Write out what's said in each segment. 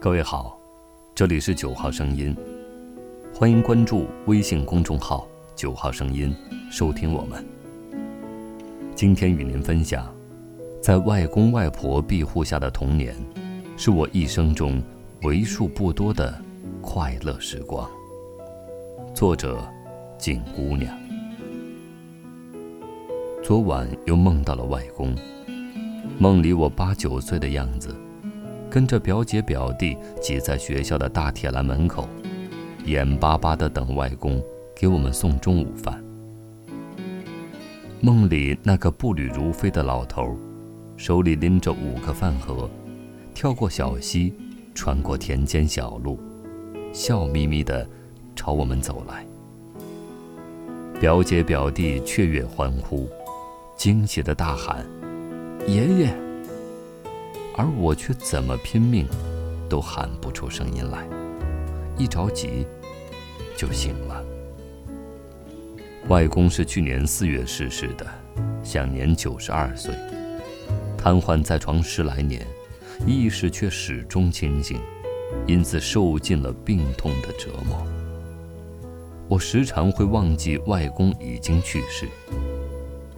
各位好，这里是九号声音，欢迎关注微信公众号“九号声音”，收听我们。今天与您分享，在外公外婆庇护下的童年，是我一生中为数不多的快乐时光。作者：景姑娘。昨晚又梦到了外公，梦里我八九岁的样子。跟着表姐表弟挤在学校的大铁栏门口，眼巴巴地等外公给我们送中午饭。梦里那个步履如飞的老头，手里拎着五个饭盒，跳过小溪，穿过田间小路，笑眯眯地朝我们走来。表姐表弟雀跃欢呼，惊喜地大喊：“爷爷！”而我却怎么拼命，都喊不出声音来，一着急就醒了。外公是去年四月逝世的，享年九十二岁，瘫痪在床十来年，意识却始终清醒，因此受尽了病痛的折磨。我时常会忘记外公已经去世，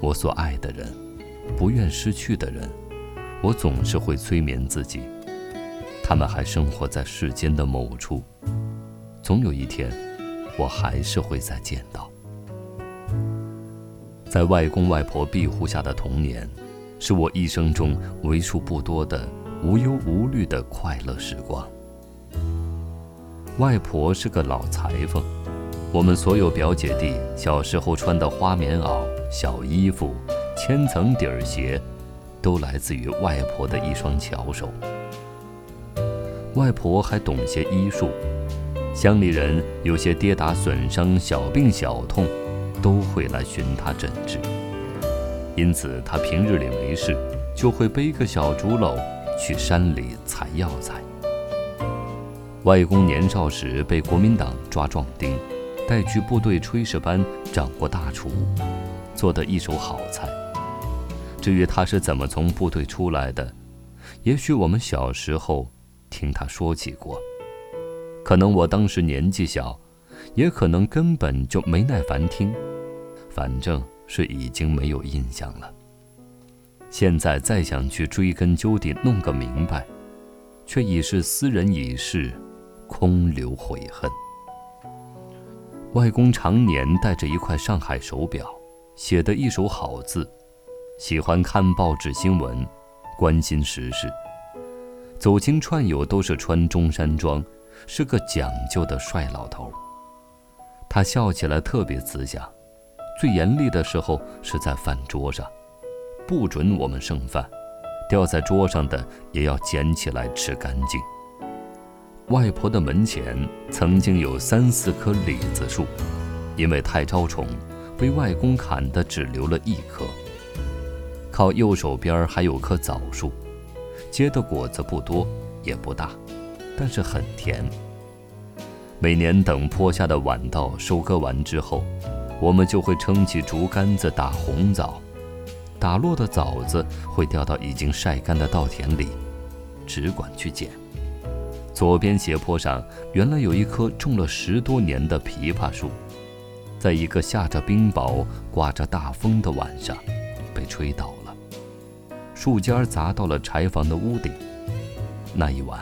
我所爱的人，不愿失去的人。我总是会催眠自己，他们还生活在世间的某处，总有一天，我还是会再见到。在外公外婆庇护下的童年，是我一生中为数不多的无忧无虑的快乐时光。外婆是个老裁缝，我们所有表姐弟小时候穿的花棉袄、小衣服、千层底儿鞋。都来自于外婆的一双巧手。外婆还懂些医术，乡里人有些跌打损伤、小病小痛，都会来寻她诊治。因此，她平日里没事，就会背个小竹篓去山里采药材。外公年少时被国民党抓壮丁，带去部队炊事班，掌过大厨，做的一手好菜。至于他是怎么从部队出来的，也许我们小时候听他说起过，可能我当时年纪小，也可能根本就没耐烦听，反正是已经没有印象了。现在再想去追根究底弄个明白，却已是斯人已逝，空留悔恨。外公常年戴着一块上海手表，写的一手好字。喜欢看报纸新闻，关心时事，走亲串友都是穿中山装，是个讲究的帅老头。他笑起来特别慈祥，最严厉的时候是在饭桌上，不准我们剩饭，掉在桌上的也要捡起来吃干净。外婆的门前曾经有三四棵李子树，因为太招虫，被外公砍的只留了一棵。靠右手边还有棵枣树，结的果子不多，也不大，但是很甜。每年等坡下的晚稻收割完之后，我们就会撑起竹竿子打红枣，打落的枣子会掉到已经晒干的稻田里，只管去捡。左边斜坡上原来有一棵种了十多年的枇杷树，在一个下着冰雹、刮着大风的晚上，被吹倒。树尖砸到了柴房的屋顶。那一晚，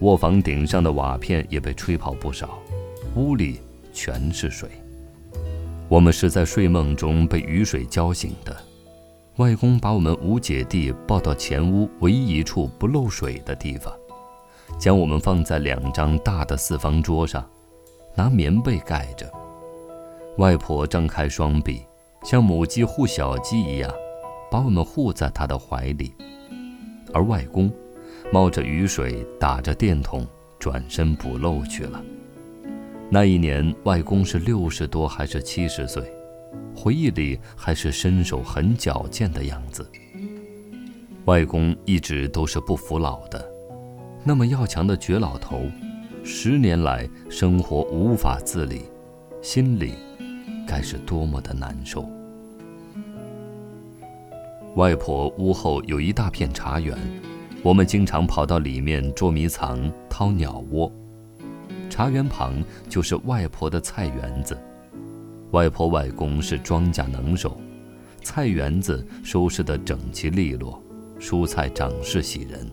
卧房顶上的瓦片也被吹跑不少，屋里全是水。我们是在睡梦中被雨水浇醒的。外公把我们五姐弟抱到前屋唯一一处不漏水的地方，将我们放在两张大的四方桌上，拿棉被盖着。外婆张开双臂，像母鸡护小鸡一样。把我们护在他的怀里，而外公冒着雨水，打着电筒，转身补漏去了。那一年，外公是六十多还是七十岁？回忆里还是身手很矫健的样子。外公一直都是不服老的，那么要强的绝老头，十年来生活无法自理，心里该是多么的难受。外婆屋后有一大片茶园，我们经常跑到里面捉迷藏、掏鸟窝。茶园旁就是外婆的菜园子，外婆外公是庄稼能手，菜园子收拾得整齐利落，蔬菜长势喜人。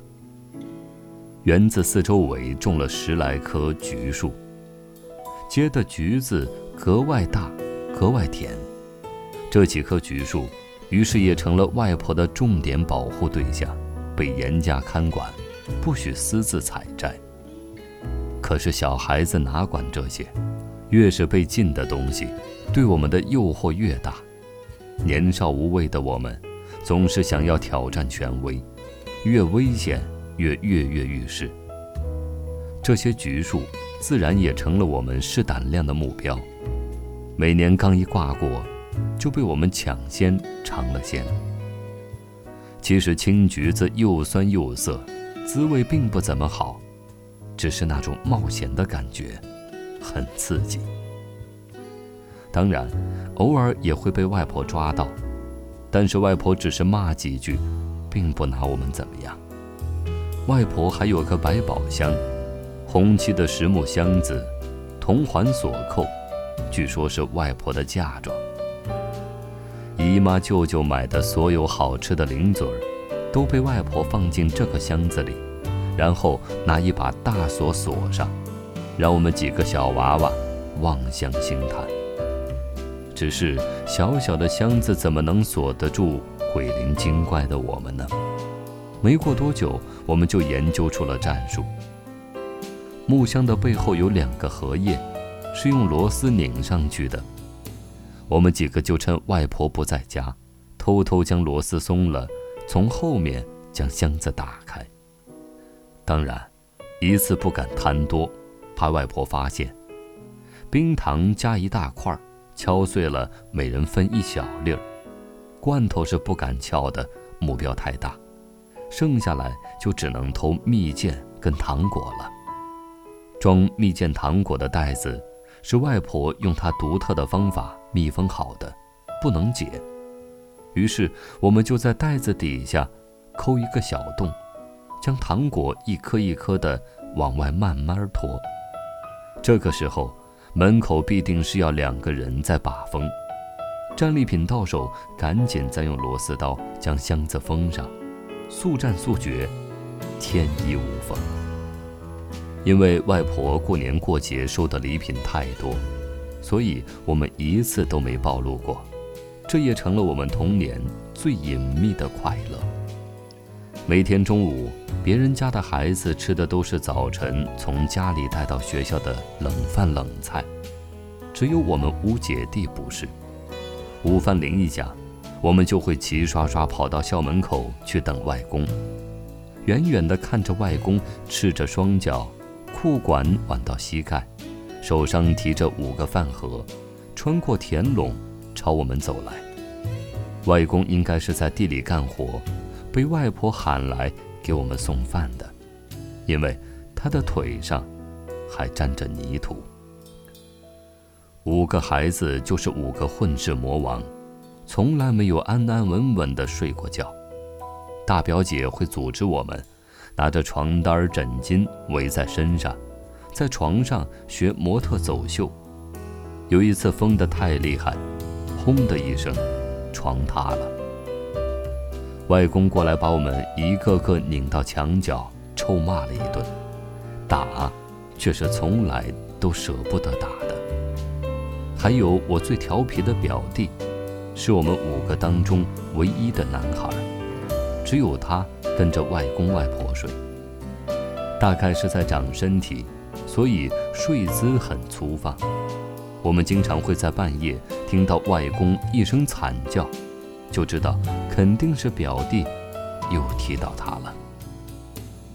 园子四周围种了十来棵橘树，结的橘子格外大，格外甜。这几棵橘树，于是也成了外婆的重点保护对象，被严加看管，不许私自采摘。可是小孩子哪管这些？越是被禁的东西，对我们的诱惑越大。年少无畏的我们，总是想要挑战权威，越危险越跃跃欲试。这些橘树，自然也成了我们试胆量的目标。每年刚一挂果，就被我们抢先尝了鲜。其实青橘子又酸又涩，滋味并不怎么好。只是那种冒险的感觉，很刺激。当然，偶尔也会被外婆抓到，但是外婆只是骂几句，并不拿我们怎么样。外婆还有个百宝箱，红漆的实木箱子，铜环锁扣，据说是外婆的嫁妆。姨妈舅舅买的所有好吃的零嘴儿，都被外婆放进这个箱子里。然后拿一把大锁锁上，让我们几个小娃娃望向星潭。只是小小的箱子怎么能锁得住鬼灵精怪的我们呢？没过多久，我们就研究出了战术。木箱的背后有两个荷叶，是用螺丝拧上去的。我们几个就趁外婆不在家，偷偷将螺丝松了，从后面将箱子打开。当然，一次不敢贪多，怕外婆发现。冰糖加一大块，敲碎了，每人分一小粒儿。罐头是不敢撬的，目标太大。剩下来就只能偷蜜饯跟糖果了。装蜜饯糖果的袋子，是外婆用她独特的方法密封好的，不能解。于是我们就在袋子底下抠一个小洞。将糖果一颗一颗的往外慢慢拖，这个时候门口必定是要两个人在把风。战利品到手，赶紧再用螺丝刀将箱子封上，速战速决，天衣无缝。因为外婆过年过节收的礼品太多，所以我们一次都没暴露过，这也成了我们童年最隐秘的快乐。每天中午。别人家的孩子吃的都是早晨从家里带到学校的冷饭冷菜，只有我们五姐弟不是。午饭铃一响，我们就会齐刷刷跑到校门口去等外公。远远地看着外公赤着双脚，裤管挽到膝盖，手上提着五个饭盒，穿过田垄朝我们走来。外公应该是在地里干活，被外婆喊来。给我们送饭的，因为他的腿上还沾着泥土。五个孩子就是五个混世魔王，从来没有安安稳稳的睡过觉。大表姐会组织我们，拿着床单枕巾围在身上，在床上学模特走秀。有一次疯得太厉害，轰的一声，床塌了。外公过来把我们一个个拧到墙角，臭骂了一顿，打，却是从来都舍不得打的。还有我最调皮的表弟，是我们五个当中唯一的男孩，只有他跟着外公外婆睡。大概是在长身体，所以睡姿很粗放。我们经常会在半夜听到外公一声惨叫。就知道肯定是表弟又踢到他了。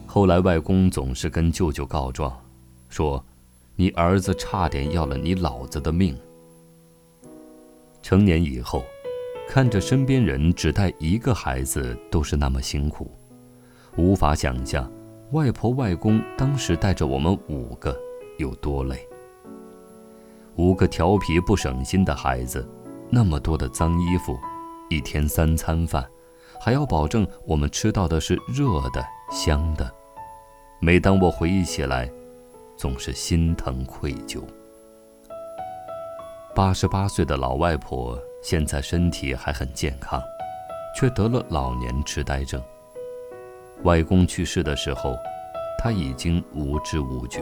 后来外公总是跟舅舅告状，说：“你儿子差点要了你老子的命。”成年以后，看着身边人只带一个孩子都是那么辛苦，无法想象外婆外公当时带着我们五个有多累。五个调皮不省心的孩子，那么多的脏衣服。一天三餐饭，还要保证我们吃到的是热的、香的。每当我回忆起来，总是心疼愧疚。八十八岁的老外婆现在身体还很健康，却得了老年痴呆症。外公去世的时候，她已经无知无觉。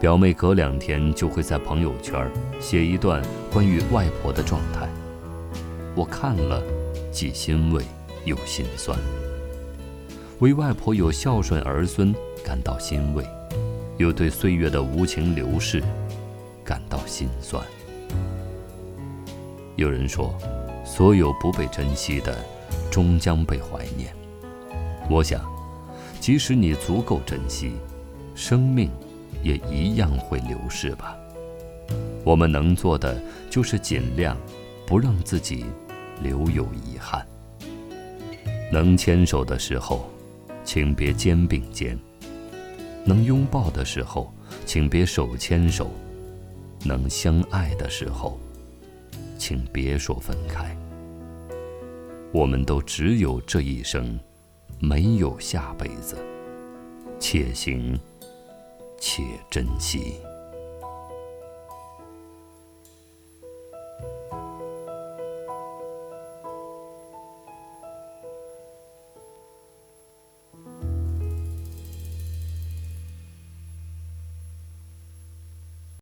表妹隔两天就会在朋友圈写一段关于外婆的状态，我看了，既欣慰又心酸。为外婆有孝顺儿孙感到欣慰，又对岁月的无情流逝。感到心酸。有人说，所有不被珍惜的，终将被怀念。我想，即使你足够珍惜，生命也一样会流逝吧。我们能做的，就是尽量不让自己留有遗憾。能牵手的时候，请别肩并肩；能拥抱的时候，请别手牵手。能相爱的时候，请别说分开。我们都只有这一生，没有下辈子，且行且珍惜。